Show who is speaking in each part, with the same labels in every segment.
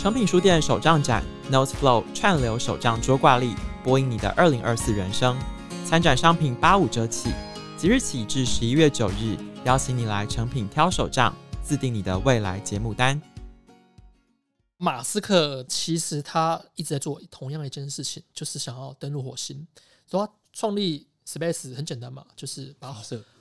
Speaker 1: 诚品书店手账展，Noteflow 串流手账桌挂历，播映你的二零二四人生。参展商品八五折起，即日起至十一月九日，邀请你来诚品挑手账，自定你的未来节目单。
Speaker 2: 马斯克其实他一直在做同样一件事情，就是想要登陆火星。说他创立 Space 很简单嘛，就是把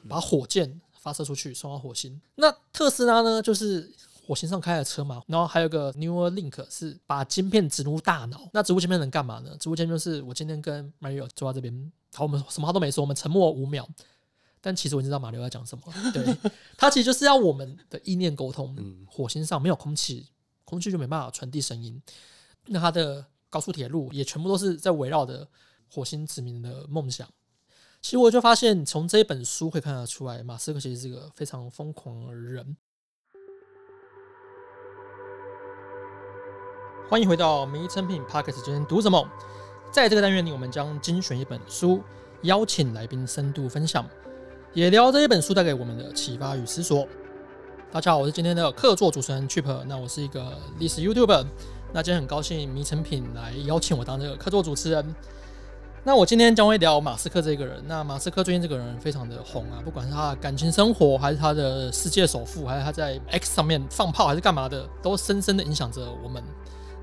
Speaker 2: 把火箭发射出去送到火星。那特斯拉呢，就是火星上开的车嘛。然后还有个 Neuralink 是把晶片植入大脑。那植入晶片能干嘛呢？植入晶片就是我今天跟 Mario 坐在这边。好，我们什么话都没说，我们沉默五秒。但其实我知道马六要讲什么。对，他其实就是要我们的意念沟通。火星上没有空气，空气就没办法传递声音。那他的高速铁路也全部都是在围绕着火星殖民的梦想。其实我就发现，从这一本书可以看得出来，马斯克其实是个非常疯狂的人。欢迎回到迷成品 Podcast，今天读什么？在这个单元里，我们将精选一本书，邀请来宾深度分享，也聊这一本书带给我们的启发与思索。大家好，我是今天的客座主持人 Chip，那我是一个历史 YouTuber。那今天很高兴迷成品来邀请我当这个客座主持人。那我今天将会聊马斯克这个人。那马斯克最近这个人非常的红啊，不管是他的感情生活，还是他的世界首富，还是他在 X 上面放炮，还是干嘛的，都深深的影响着我们。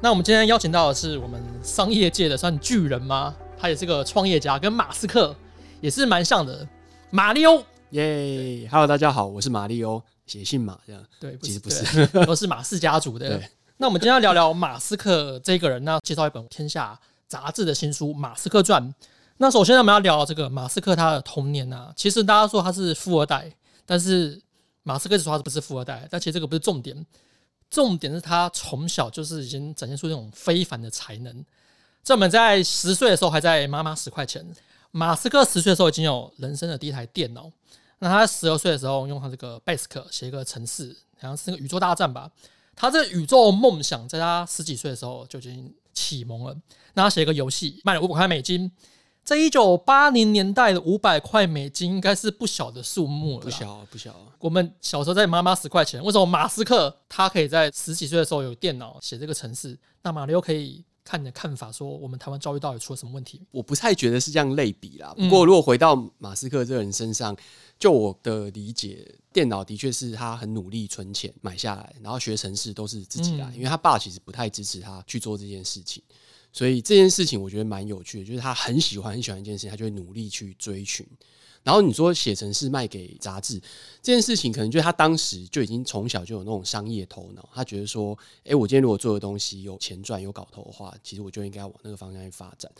Speaker 2: 那我们今天邀请到的是我们商业界的算巨人吗？他也是个创业家，跟马斯克也是蛮像的。马里欧，
Speaker 3: 耶！Hello，大家好，我是马里欧，写信马这样。
Speaker 2: 对，
Speaker 3: 其实不是，
Speaker 2: 都是马氏家族的。对。那我们今天要聊聊马斯克这个人，那介绍一本天下杂志的新书《马斯克传》。那首先，我们要聊这个马斯克他的童年啊。其实大家说他是富二代，但是马斯克说他不是富二代，但其实这个不是重点。重点是他从小就是已经展现出那种非凡的才能。在我们在十岁的时候还在妈妈十块钱，马斯克十岁的时候已经有人生的第一台电脑。那他十二岁的时候用他这个 Basic 写一个程式，好像是那个宇宙大战吧。他这个宇宙梦想在他十几岁的时候就已经启蒙了。那他写一个游戏卖了五百块美金。在一九八零年代的五百块美金应该是不小的数目了，
Speaker 3: 不小不小。
Speaker 2: 我们小时候在妈妈十块钱，为什么马斯克他可以在十几岁的时候有电脑写这个程式？那马里欧可以看你的看法，说我们台湾教育到底出了什么问题？
Speaker 3: 我不太觉得是这样类比啦。不过如果回到马斯克这个人身上，就我的理解，电脑的确是他很努力存钱买下来，然后学程式都是自己来，因为他爸其实不太支持他去做这件事情。所以这件事情我觉得蛮有趣的，就是他很喜欢很喜欢一件事情，他就会努力去追寻。然后你说写成是卖给杂志这件事情，可能就是他当时就已经从小就有那种商业头脑，他觉得说，哎，我今天如果做的东西有钱赚有搞头的话，其实我就应该往那个方向去发展。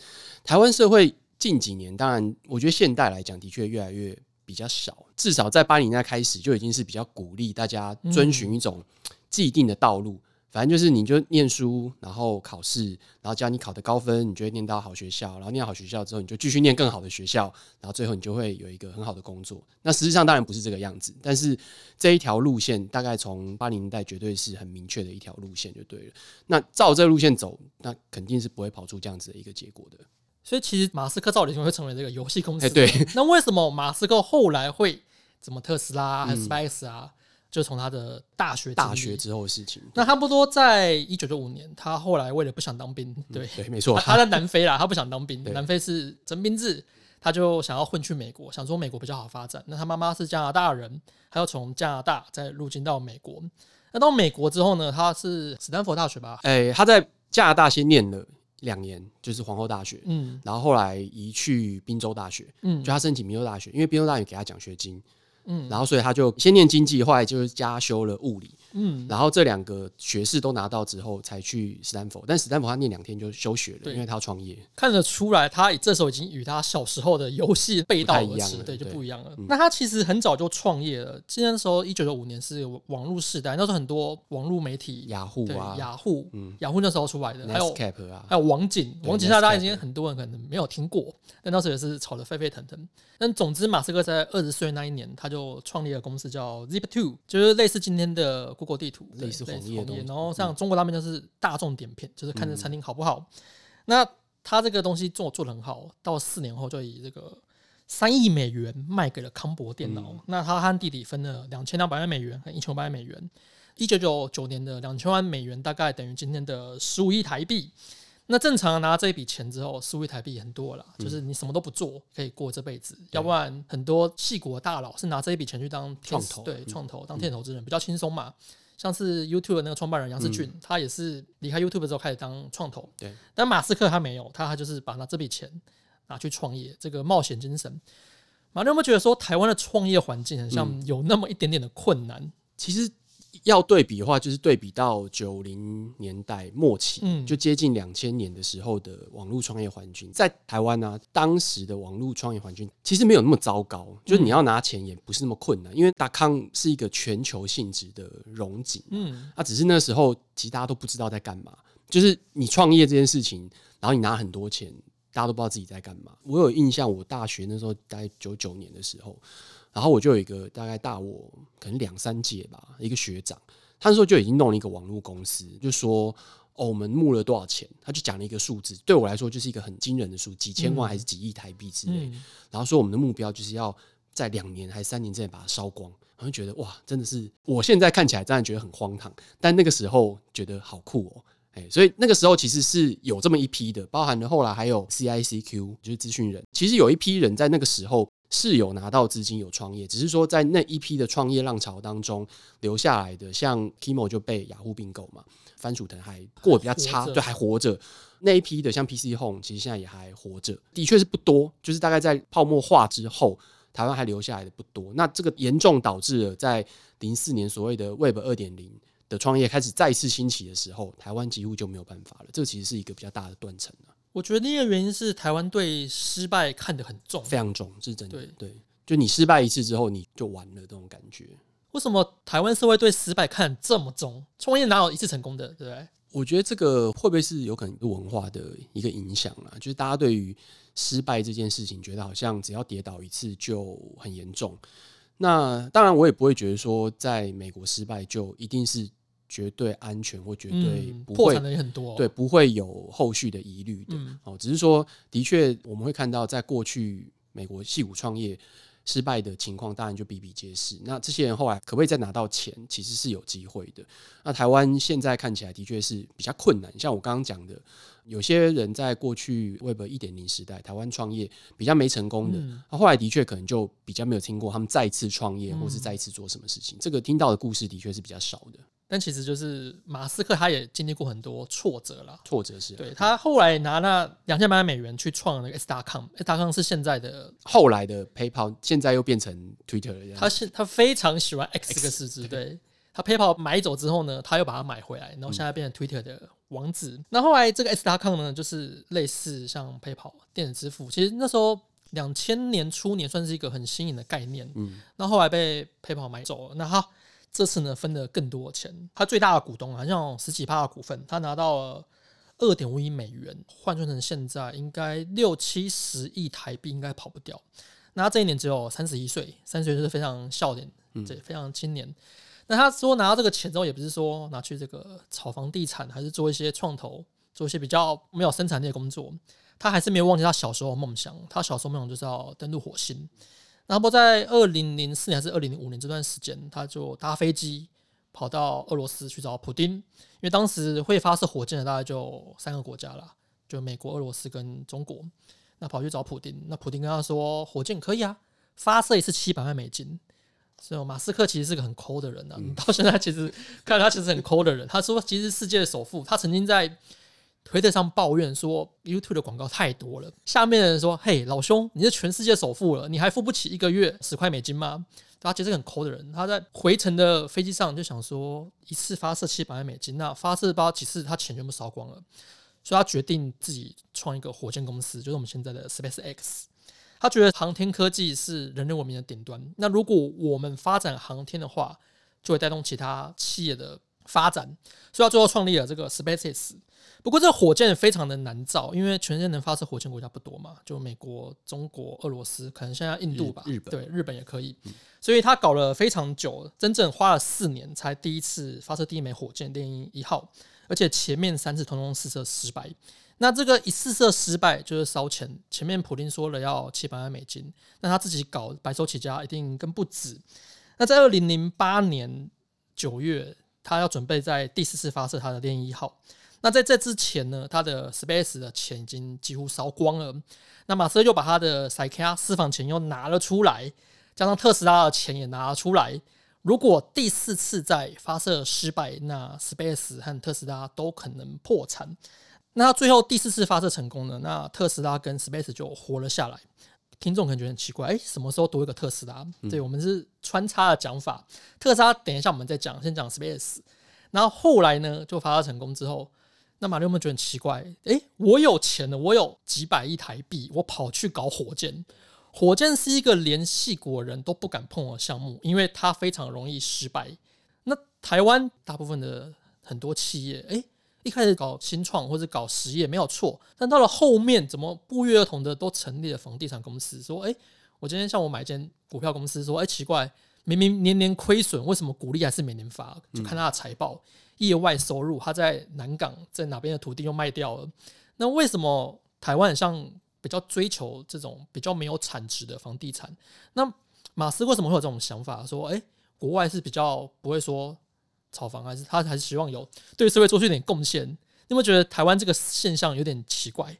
Speaker 3: 台湾社会近几年，当然我觉得现代来讲的确越来越比较少，至少在八零年代开始就已经是比较鼓励大家遵循一种既定的道路。反正就是，你就念书，然后考试，然后只要你考得高分，你就会念到好学校，然后念好学校之后，你就继续念更好的学校，然后最后你就会有一个很好的工作。那实际上当然不是这个样子，但是这一条路线大概从八零年代绝对是很明确的一条路线就对了。那照这个路线走，那肯定是不会跑出这样子的一个结果的。
Speaker 2: 所以其实马斯克照理说会成为这个游戏公司，
Speaker 3: 欸，对。
Speaker 2: 那为什么马斯克后来会怎么特斯拉还是 Space 啊？嗯就从他的大学
Speaker 3: 大学之后的事情，
Speaker 2: 那差不多在一九九五年，他后来为了不想当兵，对、
Speaker 3: 嗯、对，没错，
Speaker 2: 他在南非啦，他不想当兵，南非是征兵制，他就想要混去美国，想说美国比较好发展。那他妈妈是加拿大人，他要从加拿大再入境到美国。那到美国之后呢，他是斯坦福大学吧？
Speaker 3: 哎、欸，他在加拿大先念了两年，就是皇后大学，嗯，然后后来移去宾州大学，嗯，就他申请宾州大学，因为宾州大学给他奖学金。嗯，然后所以他就先念经济，后来就是加修了物理。嗯，然后这两个学士都拿到之后，才去史丹佛。但史丹佛他念两天就休学了，因为他要创业。看
Speaker 2: 得出来，他这时候已经与他小时候的游戏背道而驰，对，就不一样了。那他其实很早就创业了。今天的时候，一九九五年是网络时代，那时候很多网络媒体，雅虎啊，雅虎，嗯，雅虎那时候出来的，还有还有网景，网景大家已经很多人可能没有听过，但那时候也是炒得沸沸腾腾。但总之，马斯克在二十岁那一年，他就创立了公司叫 Zip Two，就是类似今天的 Google 地图，类似红叶。然后像中国那边就是大众点评，嗯、就是看这餐厅好不好。那他这个东西做做的很好，到四年后就以这个三亿美元卖给了康柏电脑。嗯、那他和弟弟分了两千两百万美元和一千五百万美元。一九九九年的两千万美元，大概等于今天的十五亿台币。那正常拿这一笔钱之后，十五亿台币很多了，嗯、就是你什么都不做，可以过这辈子。要不然很多细国大佬是拿这一笔钱去当
Speaker 3: 创投，
Speaker 2: 对创投当天使投资人，嗯、比较轻松嘛。像是 YouTube 的那个创办人杨士俊，嗯、他也是离开 YouTube 之后开始当创投。对，但马斯克他没有，他他就是把他这笔钱拿去创业，这个冒险精神。马上有没有觉得说台湾的创业环境很像有那么一点点的困难？嗯、
Speaker 3: 其实。要对比的话，就是对比到九零年代末期，嗯，就接近两千年的时候的网络创业环境，在台湾呢、啊，当时的网络创业环境其实没有那么糟糕，就是你要拿钱也不是那么困难，因为达康是一个全球性质的融景，嗯，啊只是那时候其实大家都不知道在干嘛，就是你创业这件事情，然后你拿很多钱，大家都不知道自己在干嘛。我有印象，我大学那时候大概九九年的时候。然后我就有一个大概大我可能两三届吧，一个学长，他那时候就已经弄了一个网络公司，就说哦，我们募了多少钱，他就讲了一个数字，对我来说就是一个很惊人的数，几千万还是几亿台币之类。嗯、然后说我们的目标就是要在两年还是三年之内把它烧光，我就觉得哇，真的是我现在看起来真的觉得很荒唐，但那个时候觉得好酷哦，哎，所以那个时候其实是有这么一批的，包含了后来还有 CICQ 就是资讯人，其实有一批人在那个时候。是有拿到资金有创业，只是说在那一批的创业浪潮当中留下来的，像 Kimo 就被雅虎并购嘛，番薯藤还过得比较差，对，还活着。那一批的像 PC Home，其实现在也还活着，的确是不多，就是大概在泡沫化之后，台湾还留下来的不多。那这个严重导致了在零四年所谓的 Web 二点零的创业开始再次兴起的时候，台湾几乎就没有办法了。这其实是一个比较大的断层。
Speaker 2: 我觉得第一个原因是台湾对失败看得很重，
Speaker 3: 非常重，是真的。对对，就你失败一次之后，你就完了这种感觉。
Speaker 2: 为什么台湾社会对失败看这么重？创业哪有一次成功的，对不对？
Speaker 3: 我觉得这个会不会是有可能文化的一个影响啊？就是大家对于失败这件事情，觉得好像只要跌倒一次就很严重。那当然，我也不会觉得说在美国失败就一定是。绝对安全或绝对不会，
Speaker 2: 破产的也很多，
Speaker 3: 对，不会有后续的疑虑的。哦，只是说，的确我们会看到，在过去美国矽谷创业失败的情况，当然就比比皆是。那这些人后来可不可以再拿到钱，其实是有机会的。那台湾现在看起来的确是比较困难。像我刚刚讲的，有些人在过去 Web 一点零时代，台湾创业比较没成功的，那后来的确可能就比较没有听过他们再次创业，或是再一次做什么事情。这个听到的故事的确是比较少的。
Speaker 2: 但其实就是马斯克，他也经历过很多挫折了。
Speaker 3: 挫折是
Speaker 2: 对他后来拿那两千八百美元去创那个 S.com，S.com 是现在的
Speaker 3: 后来的 PayPal，现在又变成 Twitter 了。
Speaker 2: 他是他非常喜欢 X 这个市值，对他 PayPal 买走之后呢，他又把它买回来，然后现在变成 Twitter 的王子。那、嗯、后来这个 S.com 呢，就是类似像 PayPal 电子支付，其实那时候两千年初年算是一个很新颖的概念。嗯，那后来被 PayPal 买走了，那他。这次呢，分了更多钱，他最大的股东好像十几趴的股份，他拿到了二点五亿美元，换算成现在应该六七十亿台币，应该跑不掉。那他这一年只有三十一岁，三十岁就是非常少年，对，非常青年。嗯、那他说拿到这个钱之后，也不是说拿去这个炒房地产，还是做一些创投，做一些比较没有生产力的工作，他还是没有忘记他小时候的梦想。他小时候梦想就是要登陆火星。然后在二零零四年还是二零零五年这段时间，他就搭飞机跑到俄罗斯去找普丁，因为当时会发射火箭的大概就三个国家了，就美国、俄罗斯跟中国。那跑去找普丁，那普丁跟他说：“火箭可以啊，发射一次七百万美金。”所以马斯克其实是个很抠的人啊，嗯、到现在其实看他其实很抠的人。他说：“其实世界的首富，他曾经在。”推特上抱怨说，YouTube 的广告太多了。下面的人说：“嘿，老兄，你是全世界首富了，你还付不起一个月十块美金吗？”他其实很抠的人，他在回程的飞机上就想说，一次发射七百万美金，那发射包几次，他钱全部烧光了，所以他决定自己创一个火箭公司，就是我们现在的 SpaceX。他觉得航天科技是人类文明的顶端，那如果我们发展航天的话，就会带动其他企业的发展，所以他最后创立了这个 SpaceX。不过这个火箭非常的难造，因为全世界能发射火箭国家不多嘛，就美国、中国、俄罗斯，可能现在印度吧，
Speaker 3: 日本
Speaker 2: 对，日本也可以，所以他搞了非常久，真正花了四年才第一次发射第一枚火箭猎鹰一号，而且前面三次通通试射失败。那这个一试射失败就是烧钱，前面普丁说了要七百万美金，那他自己搞白手起家一定更不止。那在二零零八年九月。他要准备在第四次发射他的猎鹰一号。那在这之前呢，他的 Space 的钱已经几乎烧光了。那马斯克又把他的 Cycaa 私房钱又拿了出来，加上特斯拉的钱也拿了出来。如果第四次再发射失败，那 Space 和特斯拉都可能破产。那最后第四次发射成功了，那特斯拉跟 Space 就活了下来。听众可能觉得很奇怪，哎，什么时候多一个特斯拉？嗯、对，我们是穿插的讲法。特斯拉等一下我们再讲，先讲 Space。然后后来呢，就发射成功之后，那马六有没有觉得很奇怪？哎，我有钱了，我有几百亿台币，我跑去搞火箭。火箭是一个连矽谷人都不敢碰的项目，因为它非常容易失败。那台湾大部分的很多企业，哎。一开始搞新创或者搞实业没有错，但到了后面怎么不约而同的都成立了房地产公司？说，哎，我今天向我买一间股票公司，说，哎，奇怪，明明年年亏损，为什么股利还是每年发？就看他的财报，业外收入，他在南港在哪边的土地又卖掉了？那为什么台湾像比较追求这种比较没有产值的房地产？那马斯为什么会有这种想法？说，哎，国外是比较不会说。炒房还是他还是希望有对社会做出一点贡献？你有没有觉得台湾这个现象有点奇怪？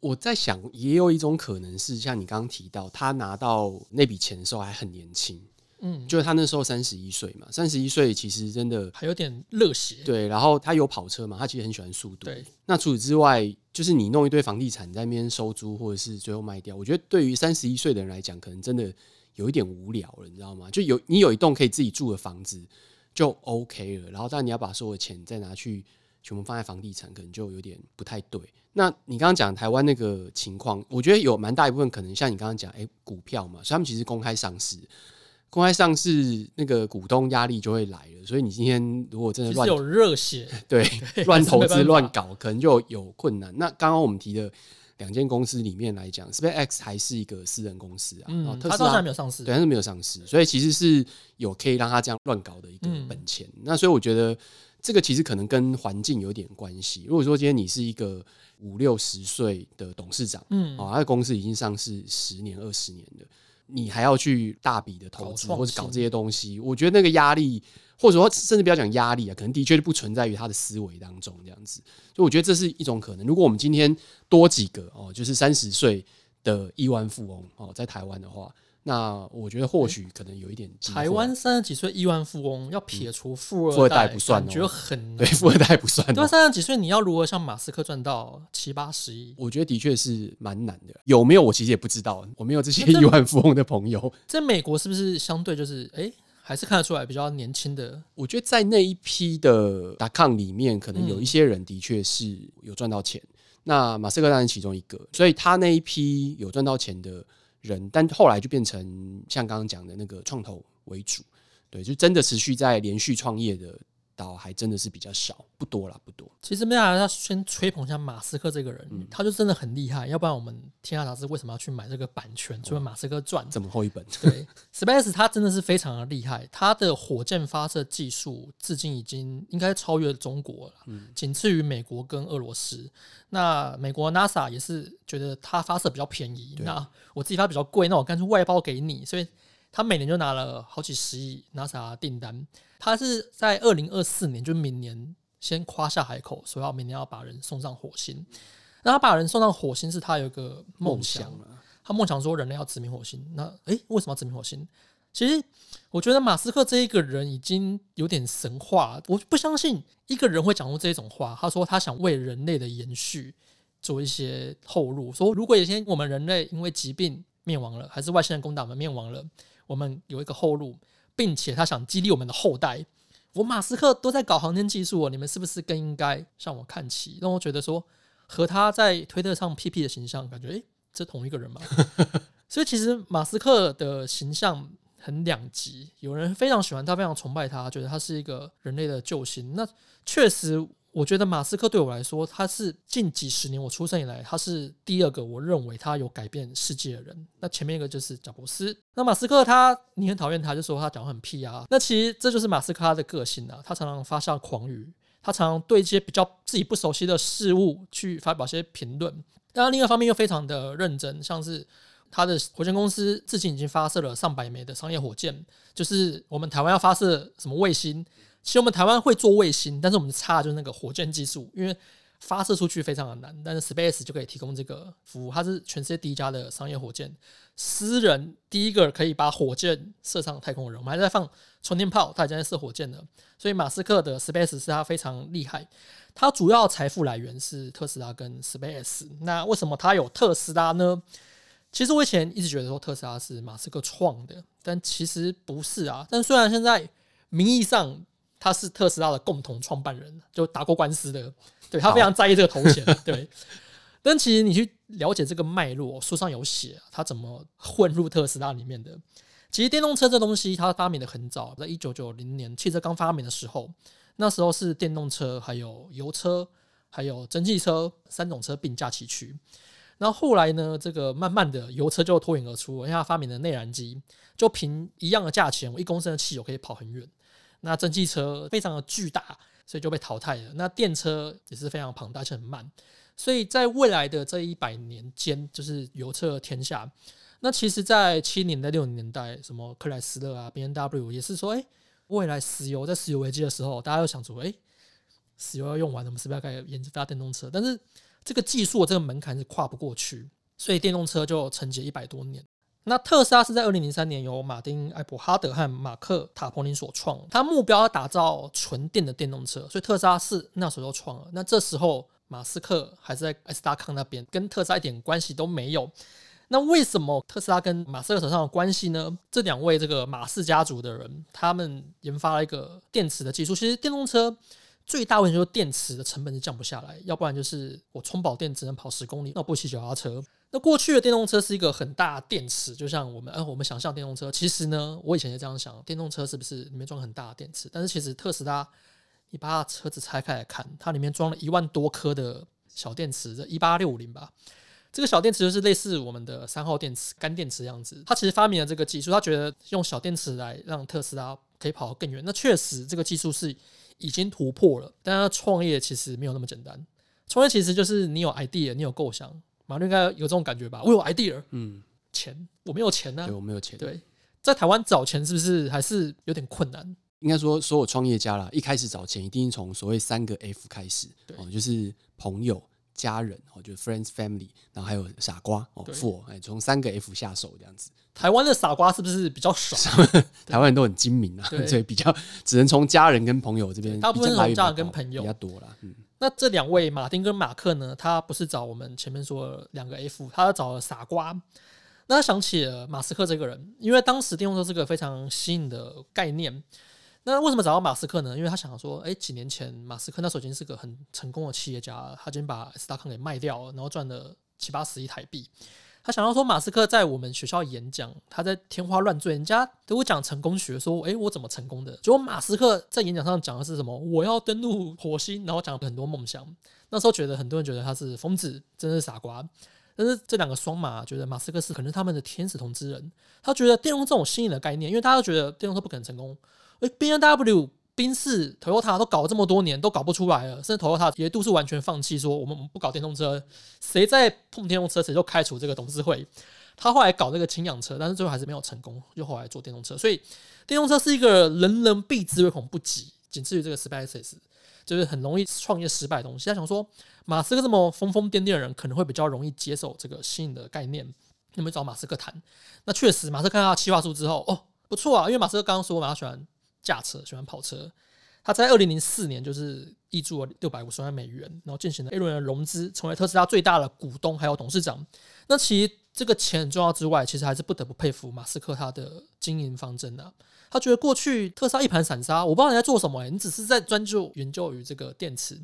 Speaker 3: 我在想，也有一种可能是像你刚刚提到，他拿到那笔钱的时候还很年轻，嗯，就是他那时候三十一岁嘛，三十一岁其实真的
Speaker 2: 还有点热血。对，
Speaker 3: 然后他有跑车嘛，他其实很喜欢速度。
Speaker 2: 对，
Speaker 3: 那除此之外，就是你弄一堆房地产在那边收租，或者是最后卖掉，我觉得对于三十一岁的人来讲，可能真的有一点无聊了，你知道吗？就有你有一栋可以自己住的房子。就 OK 了，然后但你要把所有的钱再拿去全部放在房地产，可能就有点不太对。那你刚刚讲台湾那个情况，我觉得有蛮大一部分可能像你刚刚讲，哎，股票嘛，所以他们其实公开上市，公开上市那个股东压力就会来了。所以你今天如果真的乱
Speaker 2: 有热血，
Speaker 3: 对，乱投资乱搞，可能就有困难。那刚刚我们提的。两间公司里面来讲，SpaceX 还是一个私人公司啊，
Speaker 2: 嗯，
Speaker 3: 特斯拉
Speaker 2: 它当然没有上市，
Speaker 3: 对，它是没有上市，所以其实是有可以让它这样乱搞的一个本钱。嗯、那所以我觉得这个其实可能跟环境有点关系。如果说今天你是一个五六十岁的董事长，嗯，啊，他的公司已经上市十年、二十年了，你还要去大笔的投资或者搞这些东西，我觉得那个压力。或者说，甚至不要讲压力啊，可能的确就不存在于他的思维当中这样子。所以我觉得这是一种可能。如果我们今天多几个哦，就是三十岁的亿万富翁哦，在台湾的话，那我觉得或许可能有一点机会。
Speaker 2: 台湾三十几岁亿万富翁要撇除富二代，
Speaker 3: 富二代不算，
Speaker 2: 觉得很难。
Speaker 3: 对，富二代不算。
Speaker 2: 对，三十几岁你要如何像马斯克赚到七八十亿？
Speaker 3: 我觉得的确是蛮难的。有没有？我其实也不知道。我没有这些亿万富翁的朋友。
Speaker 2: 在美国是不是相对就是哎？欸还是看得出来比较年轻的。
Speaker 3: 我觉得在那一批的达康里面，可能有一些人的确是有赚到钱。嗯、那马斯克当然其中一个，所以他那一批有赚到钱的人，但后来就变成像刚刚讲的那个创投为主，对，就真的持续在连续创业的。倒还真的是比较少，不多了，不多。
Speaker 2: 其实没有要先吹捧一下马斯克这个人，嗯、他就真的很厉害。要不然我们天下杂志为什么要去买这个版权？除了马斯克赚
Speaker 3: 这么厚一本，
Speaker 2: 对，Space 他真的是非常的厉害。他的火箭发射技术至今已经应该超越中国了，嗯，仅次于美国跟俄罗斯。那美国 NASA 也是觉得他发射比较便宜，那我自己发比较贵，那我干脆外包给你，所以他每年就拿了好几十亿 NASA 订单。他是在二零二四年，就明年先夸下海口，说要明年要把人送上火星。那他把人送上火星是他有一个梦想，他梦想说人类要殖民火星。那诶，为什么要殖民火星？其实我觉得马斯克这一个人已经有点神话，我不相信一个人会讲出这种话。他说他想为人类的延续做一些后路，说如果有一天我们人类因为疾病灭亡了，还是外星人攻打我们灭亡了，我们有一个后路。并且他想激励我们的后代，我马斯克都在搞航天技术哦，你们是不是更应该向我看齐？让我觉得说和他在推特上 PP 的形象，感觉诶，这同一个人嘛？所以其实马斯克的形象很两极，有人非常喜欢他，非常崇拜他，觉得他是一个人类的救星。那确实。我觉得马斯克对我来说，他是近几十年我出生以来，他是第二个我认为他有改变世界的人。那前面一个就是贾伯斯。那马斯克他，你很讨厌他，就说他讲话很屁啊。那其实这就是马斯克他的个性啊，他常常发下狂语，他常常对一些比较自己不熟悉的事物去发表一些评论。当然，另一方面又非常的认真，像是他的火箭公司至今已经发射了上百枚的商业火箭，就是我们台湾要发射什么卫星。其实我们台湾会做卫星，但是我们差的就是那个火箭技术，因为发射出去非常的难。但是 Space 就可以提供这个服务，它是全世界第一家的商业火箭，私人第一个可以把火箭射上太空的人。我们还在放充电炮，他已经在射火箭了。所以马斯克的 Space 是他非常厉害。他主要财富来源是特斯拉跟 Space。那为什么他有特斯拉呢？其实我以前一直觉得说特斯拉是马斯克创的，但其实不是啊。但虽然现在名义上他是特斯拉的共同创办人，就打过官司的，对，他非常在意这个头衔，对。但其实你去了解这个脉络，书上有写他怎么混入特斯拉里面的。其实电动车这东西，它发明的很早，在一九九零年汽车刚发明的时候，那时候是电动车、还有油车、还有蒸汽车三种车并驾齐驱。然后后来呢，这个慢慢的油车就脱颖而出，因为它发明的内燃机，就凭一样的价钱，我一公升的汽油可以跑很远。那蒸汽车非常的巨大，所以就被淘汰了。那电车也是非常庞大，且很慢。所以在未来的这一百年间，就是油车天下。那其实，在七零年代、六零年代，什么克莱斯勒啊、B N W 也是说，哎，未来石油在石油危机的时候，大家又想说，哎，石油要用完了，我们是不是要开始研发电动车？但是这个技术这个门槛是跨不过去，所以电动车就沉寂一百多年。那特斯拉是在二零零三年由马丁·艾伯哈德和马克·塔普林所创，他目标要打造纯电的电动车，所以特斯拉是那时候创了。那这时候马斯克还是在 S 大康那边，跟特斯拉一点关系都没有。那为什么特斯拉跟马斯克手上的关系呢？这两位这个马氏家族的人，他们研发了一个电池的技术。其实电动车。最大问题就是电池的成本是降不下来，要不然就是我充饱电只能跑十公里，那不骑脚踏车。那过去的电动车是一个很大电池，就像我们，呃，我们想象电动车，其实呢，我以前也这样想，电动车是不是里面装很大的电池？但是其实特斯拉，你把它车子拆开来看，它里面装了一万多颗的小电池，这一八六五零吧。这个小电池就是类似我们的三号电池、干电池样子。他其实发明了这个技术，他觉得用小电池来让特斯拉可以跑得更远。那确实，这个技术是。已经突破了，但他创业其实没有那么简单。创业其实就是你有 idea，你有构想，马律应该有这种感觉吧？我有 idea，嗯，钱我没有钱呢、啊，
Speaker 3: 对，我没有钱。
Speaker 2: 对，在台湾找钱是不是还是有点困难？
Speaker 3: 应该说，所有创业家啦，一开始找钱一定从所谓三个 F 开始，哦，就是朋友。家人哦，就是 friends family，然后还有傻瓜哦，fool，哎，从三个 F 下手这样子。
Speaker 2: 台湾的傻瓜是不是比较少？
Speaker 3: 台湾人都很精明啊，所以比较只能从家人跟朋友这边。
Speaker 2: 大部分从家人跟朋友
Speaker 3: 比较多了。嗯，
Speaker 2: 那这两位马丁跟马克呢？他不是找我们前面说的两个 F，他找了傻瓜。那他想起了马斯克这个人，因为当时电动车是个非常新颖的概念。那为什么找到马斯克呢？因为他想说，哎，几年前马斯克那时候已经是个很成功的企业家，他已经把 S 大康给卖掉了，然后赚了七八十亿台币。他想要说，马斯克在我们学校演讲，他在天花乱坠，人家都讲成功学，说，哎，我怎么成功的？结果马斯克在演讲上讲的是什么？我要登陆火星，然后讲了很多梦想。那时候觉得很多人觉得他是疯子，真是傻瓜。但是这两个双马觉得马斯克是可能他们的天使投资人，他觉得电动这种新颖的概念，因为大家都觉得电动车不可能成功。诶，B M W、宾士、Toyota 都搞了这么多年，都搞不出来了。甚至 Toyota 也都是完全放弃，说我们不搞电动车。谁在碰电动车，谁就开除这个董事会。他后来搞这个氢氧车，但是最后还是没有成功，就后来做电动车。所以电动车是一个人人避之唯恐不及，仅次于这个 SpaceX，就是很容易创业失败的东西。他想说，马斯克这么疯疯癫癫的人，可能会比较容易接受这个新的概念。那么找马斯克谈，那确实，马斯克看到他企划书之后，哦，不错啊，因为马斯克刚刚说马他喜欢。驾车喜欢跑车，他在二零零四年就是挹注了六百五十万美元，然后进行了 A 轮的融资，成为特斯拉最大的股东还有董事长。那其实这个钱很重要之外，其实还是不得不佩服马斯克他的经营方针啊。他觉得过去特斯拉一盘散沙，我不知道你在做什么、欸，你只是在专注研究于这个电池。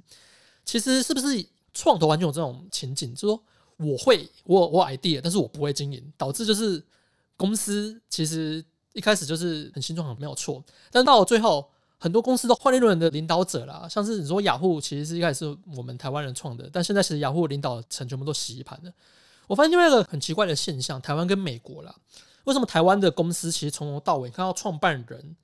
Speaker 2: 其实是不是创投完全有这种情景，就是说我会我我 idea，但是我不会经营，导致就是公司其实。一开始就是很新创，很没有错，但到了最后，很多公司都换一轮的领导者啦。像是你说雅虎，其实是一开始是我们台湾人创的，但现在其实雅虎领导层全部都洗一盘了。我发现另外一个很奇怪的现象，台湾跟美国啦，为什么台湾的公司其实从头到尾看到创办人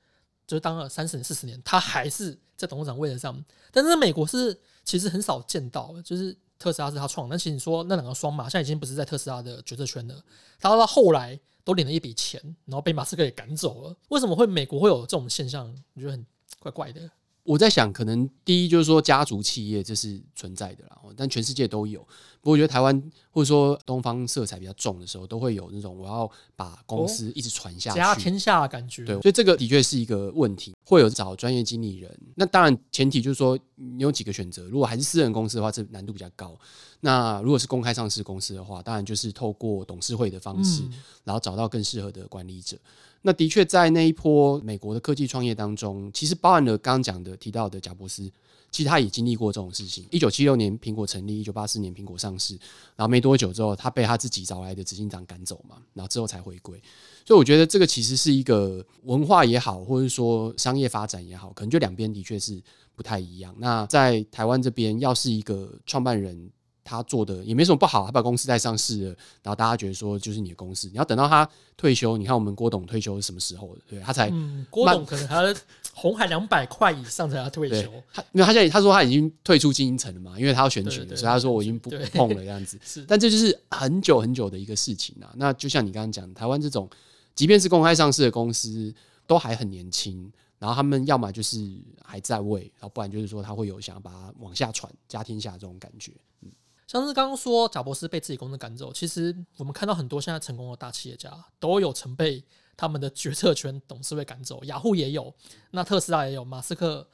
Speaker 2: 就是当了三十年、四十年，他还是在董事长位置上，但是在美国是其实很少见到，就是特斯拉是他创，但其实你说那两个双马现在已经不是在特斯拉的决策圈了，他到后来。都领了一笔钱，然后被马斯克给赶走了。为什么会美国会有这种现象？我觉得很怪怪的。
Speaker 3: 我在想，可能第一就是说家族企业这是存在的啦，但全世界都有。不过我觉得台湾或者说东方色彩比较重的时候，都会有那种我要把公司一直传下去，
Speaker 2: 家天下的感觉。
Speaker 3: 对，所以这个的确是一个问题，会有找专业经理人。那当然前提就是说你有几个选择，如果还是私人公司的话，这难度比较高。那如果是公开上市公司的话，当然就是透过董事会的方式，嗯、然后找到更适合的管理者。那的确，在那一波美国的科技创业当中，其实包含了刚刚讲的提到的贾伯斯，其实他也经历过这种事情。一九七六年苹果成立，一九八四年苹果上市，然后没多久之后，他被他自己找来的执行长赶走嘛，然后之后才回归。所以我觉得这个其实是一个文化也好，或者说商业发展也好，可能就两边的确是不太一样。那在台湾这边，要是一个创办人。他做的也没什么不好，他把公司带上市了，然后大家觉得说就是你的公司，你要等到他退休。你看我们郭董退休是什么时候的？对，他才、
Speaker 2: 嗯、郭董可能还要红海两百块以上才要退休。
Speaker 3: 他因为他现在他说他已经退出经营层了嘛，因为他要选举了，所以他说我已经不碰了这样子。是，但这就是很久很久的一个事情啊。那就像你刚刚讲，台湾这种即便是公开上市的公司，都还很年轻，然后他们要么就是还在位，然后不然就是说他会有想要把它往下传，家天下这种感觉。嗯。
Speaker 2: 像是刚刚说贾伯斯被自己公司赶走，其实我们看到很多现在成功的大企业家都有曾被他们的决策权董事会赶走，雅虎也有，那特斯拉也有，马斯克、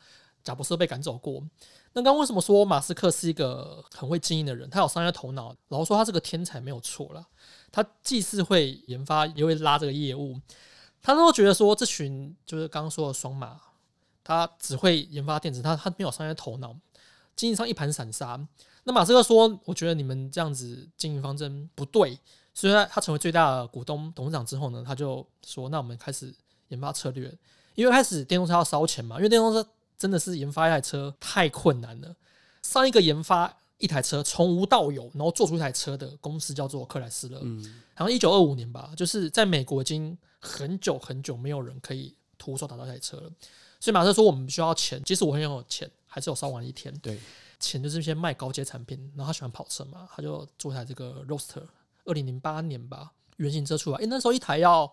Speaker 2: 贾伯斯被赶走过。那刚刚为什么说马斯克是一个很会经营的人？他有商业头脑，然后说他是个天才没有错了。他既是会研发，也会拉这个业务。他都觉得说这群就是刚刚说的双马，他只会研发电子，他他没有商业头脑，经营上一盘散沙。那马斯克说：“我觉得你们这样子经营方针不对，所以他成为最大的股东董事长之后呢，他就说：那我们开始研发策略，因为开始电动车要烧钱嘛，因为电动车真的是研发一台车太困难了。上一个研发一台车从无到有，然后做出一台车的公司叫做克莱斯勒，嗯，好像一九二五年吧，就是在美国已经很久很久没有人可以徒手打造一台车了。所以马斯克说：我们需要钱，即使我很有钱，还是有烧完一天。对。”钱就是一些卖高阶产品，然后他喜欢跑车嘛，他就做台这个 Roadster，二零零八年吧，原型车出来，诶，那时候一台要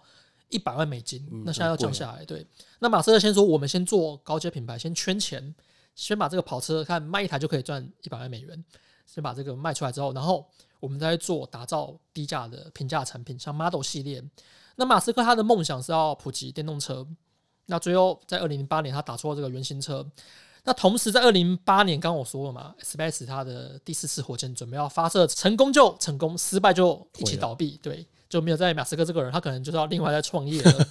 Speaker 2: 一百万美金，那现在要降下来，对。那马斯克先说，我们先做高阶品牌，先圈钱，先把这个跑车看卖一台就可以赚一百万美元，先把这个卖出来之后，然后我们再做打造低价的平价产品，像 Model 系列。那马斯克他的梦想是要普及电动车，那最后在二零零八年他打出了这个原型车。那同时，在二零零八年，刚刚我说了嘛，SpaceX 它的第四次火箭准备要发射，成功就成功，失败就一起倒闭，对，就没有在马斯克这个人，他可能就是要另外再 创业了。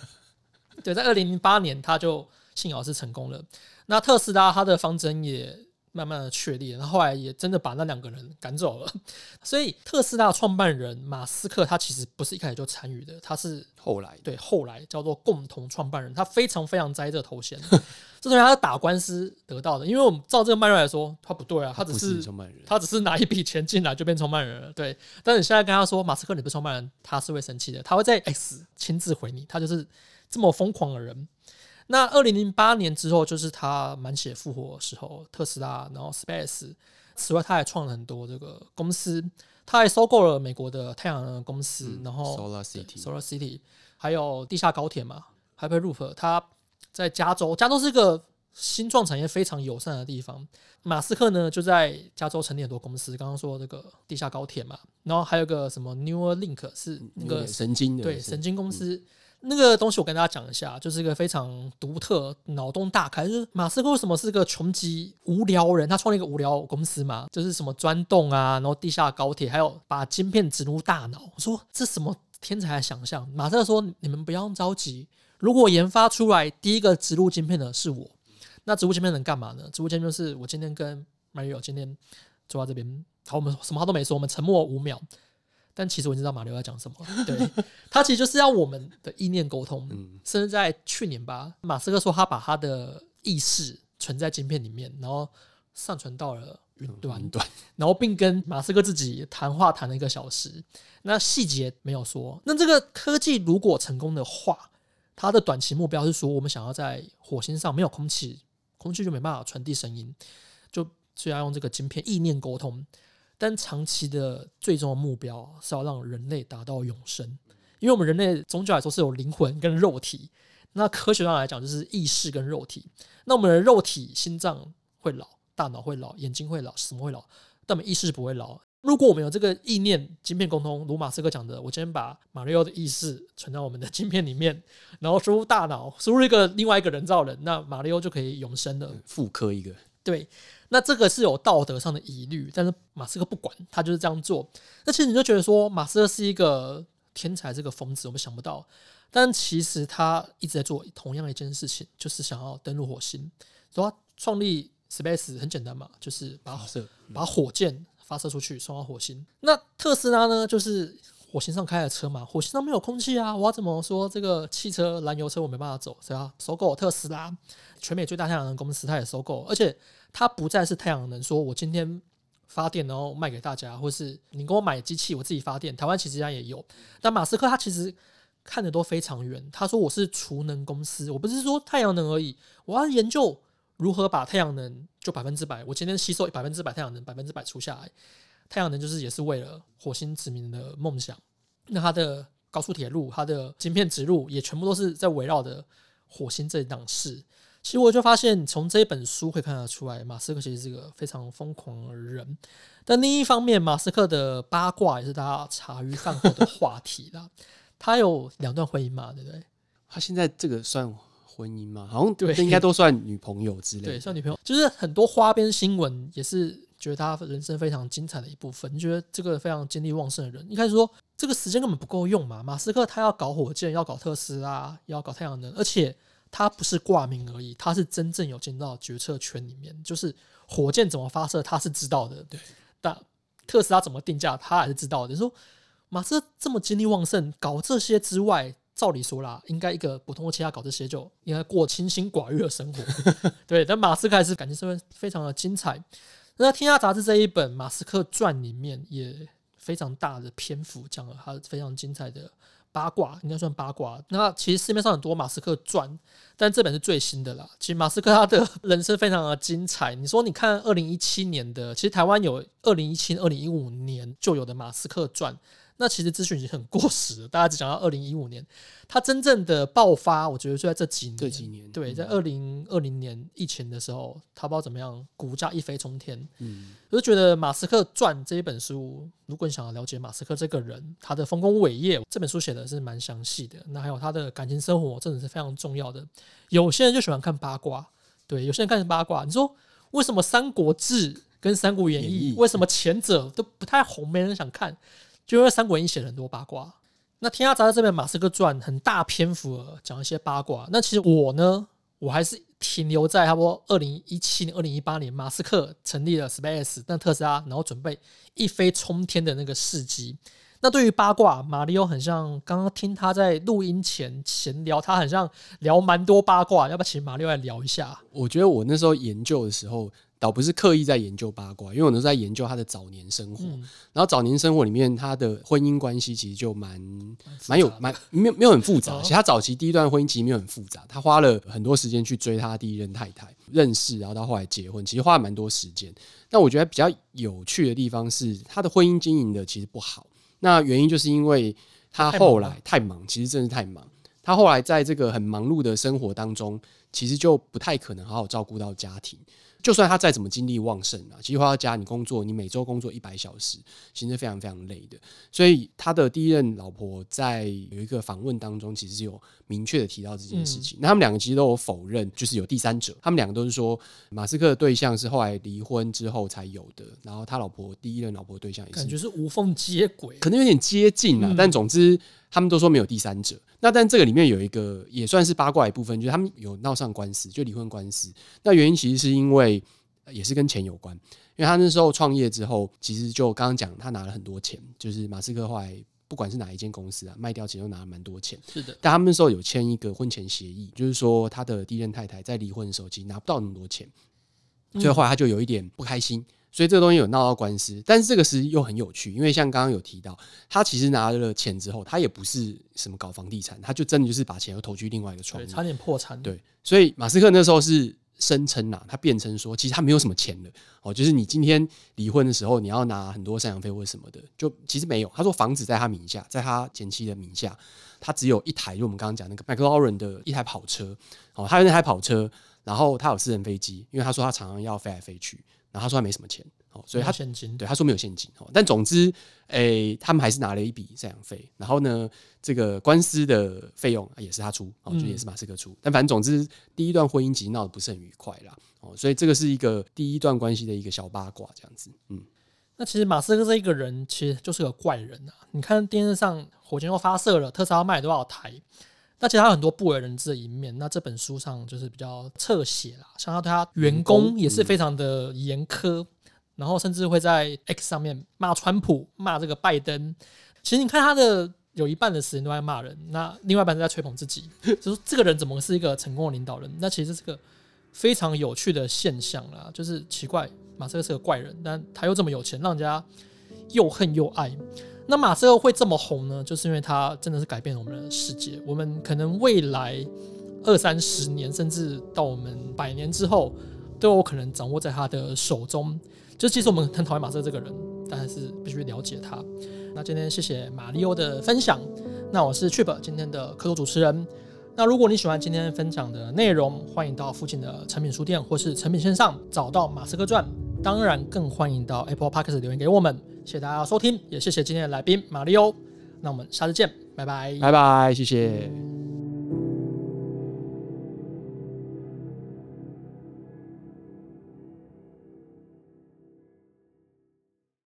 Speaker 2: 对，在二零零八年，他就幸好是成功了。那特斯拉它的方针也。慢慢的确立，然后后来也真的把那两个人赶走了。所以特斯拉创办人马斯克他其实不是一开始就参与的，他是后来对后来叫做共同创办人，他非常非常在意这个头衔，这是他打官司得到的。因为我们照这个脉络来说，他不对啊，他只是他只是拿一笔钱进来就变创办人了，对。但是你现在跟他说马斯克你不是创办人，他是会生气的，他会在 X 亲自回你，他就是这么疯狂的人。那二零零八年之后，就是他满血复活的时候，特斯拉，然后 Space。此外，他还创了很多这个公司，他还收购了美国的太阳能公司，嗯、然后
Speaker 3: Solar City、
Speaker 2: Solar City，还有地下高铁嘛，Hyperloop。他在加州，加州是一个新创产业非常友善的地方。马斯克呢，就在加州成立很多公司，刚刚说这个地下高铁嘛，然后还有个什么 Neuralink 是那个
Speaker 3: 神经的
Speaker 2: 对神经公司。嗯那个东西我跟大家讲一下，就是一个非常独特、脑洞大开。就是马斯克为什么是个穷极无聊人？他创立一个无聊公司嘛，就是什么钻洞啊，然后地下高铁，还有把晶片植入大脑。我说这什么天才的想象？马斯克说：“你们不要着急，如果研发出来第一个植入晶片的是我，那植入晶片能干嘛呢？植入晶片就是我今天跟 Mario 今天坐在这边，好，我们什么话都没说，我们沉默五秒。”但其实我知道马六要讲什么，对，他其实就是要我们的意念沟通。甚至在去年吧，马斯克说他把他的意识存在晶片里面，然后上传到了云端，然后并跟马斯克自己谈话谈了一个小时。那细节没有说。那这个科技如果成功的话，它的短期目标是说，我们想要在火星上没有空气，空气就没办法传递声音，就就要用这个晶片意念沟通。但长期的最终的目标是要让人类达到永生，因为我们人类终究来说是有灵魂跟肉体，那科学上来讲，就是意识跟肉体。那我们的肉体、心脏会老，大脑会老，眼睛会老，什么会老？但我们意识不会老。如果我们有这个意念，晶片沟通，如马斯克讲的，我今天把马里奥的意识存到我们的晶片里面，然后输入大脑，输入一个另外一个人造人，那马里奥就可以永生了，
Speaker 3: 复刻一个。
Speaker 2: 对，那这个是有道德上的疑虑，但是马斯克不管，他就是这样做。那其实你就觉得说，马斯克是一个天才，是个疯子，我们想不到。但其实他一直在做同样一件事情，就是想要登陆火星。所以他创立 Space 很简单嘛，就是把把火箭。发射出去送到火星。那特斯拉呢？就是火星上开的车嘛，火星上没有空气啊，我要怎么说这个汽车燃油车我没办法走？是吧？收购特斯拉，全美最大太阳能公司，它也收购，而且它不再是太阳能，说我今天发电然后卖给大家，或是你给我买机器，我自己发电。台湾其实家也有，但马斯克他其实看得都非常远。他说我是储能公司，我不是说太阳能而已，我要研究。如何把太阳能就百分之百？我今天吸收百分之百太阳能，百分之百除下来。太阳能就是也是为了火星殖民的梦想。那它的高速铁路、它的芯片植入也全部都是在围绕着火星这一档事。其实我就发现，从这一本书可以看得出来，马斯克其实是个非常疯狂的人。但另一方面，马斯克的八卦也是大家茶余饭后的话题啦。他有两段婚姻嘛，对不对？
Speaker 3: 他现在这个算。婚姻吗，好像对，应该都算女朋友之类的。
Speaker 2: 对，算女朋友，就是很多花边新闻也是觉得他人生非常精彩的一部分。你觉得这个非常精力旺盛的人，一开始说这个时间根本不够用嘛？马斯克他要搞火箭，要搞特斯拉，要搞太阳能，而且他不是挂名而已，他是真正有进到决策圈里面。就是火箭怎么发射，他是知道的。对，但特斯拉怎么定价，他还是知道的。你说马斯克这么精力旺盛，搞这些之外。照理说啦，应该一个普通的企业家搞这些就应该过清心寡欲的生活，对。但马斯克还是感情生活非常的精彩。那《天下杂志》这一本《马斯克传》里面也非常大的篇幅讲了他非常精彩的八卦，应该算八卦。那其实市面上很多马斯克传，但这本是最新的啦。其实马斯克他的人生非常的精彩。你说你看二零一七年的，其实台湾有二零一七、二零一五年就有的马斯克传。那其实资讯已经很过时了，大家只讲到二零一五年，它真正的爆发，我觉得就在这几年。这几年，对，在二零二零年疫情的时候，他不知道怎么样，股价一飞冲天。嗯，我就觉得《马斯克传》这一本书，如果你想要了解马斯克这个人，他的丰功伟业，这本书写的是蛮详细的。那还有他的感情生活，真的是非常重要的。有些人就喜欢看八卦，对，有些人看八卦。你说为什么《三国志》跟《三国演义》，为什么前者都不太红，没人想看？就因为《三国演义》写了很多八卦，那《天下杂志》这边《马斯克传》很大篇幅讲一些八卦。那其实我呢，我还是停留在差不多二零一七年、二零一八年，马斯克成立了 Space，那特斯拉，然后准备一飞冲天的那个事迹。那对于八卦，马里奥很像刚刚听他在录音前闲聊，他很像聊蛮多八卦，要不要请马里奥来聊一下？
Speaker 3: 我觉得我那时候研究的时候。倒不是刻意在研究八卦，因为我都在研究他的早年生活。嗯、然后早年生活里面，他的婚姻关系其实就蛮蛮有蛮没有没有很复杂。其实他早期第一段婚姻其实没有很复杂，他花了很多时间去追他第一任太太，认识，然后到后来结婚，其实花了蛮多时间。那我觉得比较有趣的地方是，他的婚姻经营的其实不好。那原因就是因为他后来太忙，其实真的是太忙。他后来在这个很忙碌的生活当中，其实就不太可能好好照顾到家庭。就算他再怎么精力旺盛啊，其实回到家你工作，你每周工作一百小时，其实是非常非常累的。所以他的第一任老婆在有一个访问当中，其实是有明确的提到这件事情。那他们两个其实都有否认，就是有第三者。他们两个都是说，马斯克的对象是后来离婚之后才有的。然后他老婆第一任老婆的对象也是，
Speaker 2: 感觉是无缝接轨，
Speaker 3: 可能有点接近啊。但总之，他们都说没有第三者。那但这个里面有一个也算是八卦一部分，就是他们有闹上官司，就离婚官司。那原因其实是因为也是跟钱有关，因为他那时候创业之后，其实就刚刚讲他拿了很多钱，就是马斯克后来不管是哪一间公司啊，卖掉钱都拿了蛮多钱。
Speaker 2: 是的，
Speaker 3: 但他们那时候有签一个婚前协议，就是说他的第一任太太在离婚的时候其实拿不到那么多钱，所以后来他就有一点不开心。所以这个东西有闹到官司，但是这个是又很有趣，因为像刚刚有提到，他其实拿了钱之后，他也不是什么搞房地产，他就真的就是把钱又投去另外一个创业，
Speaker 2: 差点破产。
Speaker 3: 对，所以马斯克那时候是声称呐，他辩称说，其实他没有什么钱的哦，就是你今天离婚的时候，你要拿很多赡养费或者什么的，就其实没有。他说房子在他名下，在他前妻的名下，他只有一台，就我们刚刚讲那个 McLaren 的一台跑车哦，他有那台跑车，然后他有私人飞机，因为他说他常常要飞来飞去，然后他说他没什么钱。所以他
Speaker 2: 现金，
Speaker 3: 对他说没有现金哦，但总之，诶、欸，他们还是拿了一笔赡养费，然后呢，这个官司的费用也是他出哦，就也是马斯克出，嗯、但反正总之，第一段婚姻其实闹得不是很愉快啦哦，所以这个是一个第一段关系的一个小八卦这样子，嗯，
Speaker 2: 那其实马斯克这一个人其实就是个怪人啊，你看电视上火箭又发射了，特斯拉卖了多少台？那其实他有很多不为人知的一面，那这本书上就是比较侧写啦，像他对他员工也是非常的严苛。然后甚至会在 X 上面骂川普，骂这个拜登。其实你看他的有一半的时间都在骂人，那另外一半是在吹捧自己，就说这个人怎么是一个成功的领导人？那其实是个非常有趣的现象啦，就是奇怪，马斯克是个怪人，但他又这么有钱，让人家又恨又爱。那马斯克会这么红呢？就是因为他真的是改变了我们的世界。我们可能未来二三十年，甚至到我们百年之后，都有可能掌握在他的手中。就其实我们很讨厌马斯克这个人，但还是必须了解他。那今天谢谢马里欧的分享。那我是 Trip 今天的客座主持人。那如果你喜欢今天分享的内容，欢迎到附近的诚品书店或是诚品线上找到《马斯克传》。当然，更欢迎到 Apple Podcast 留言给我们。谢谢大家收听，也谢谢今天的来宾马里欧。那我们下次见，拜拜，
Speaker 3: 拜拜，谢谢。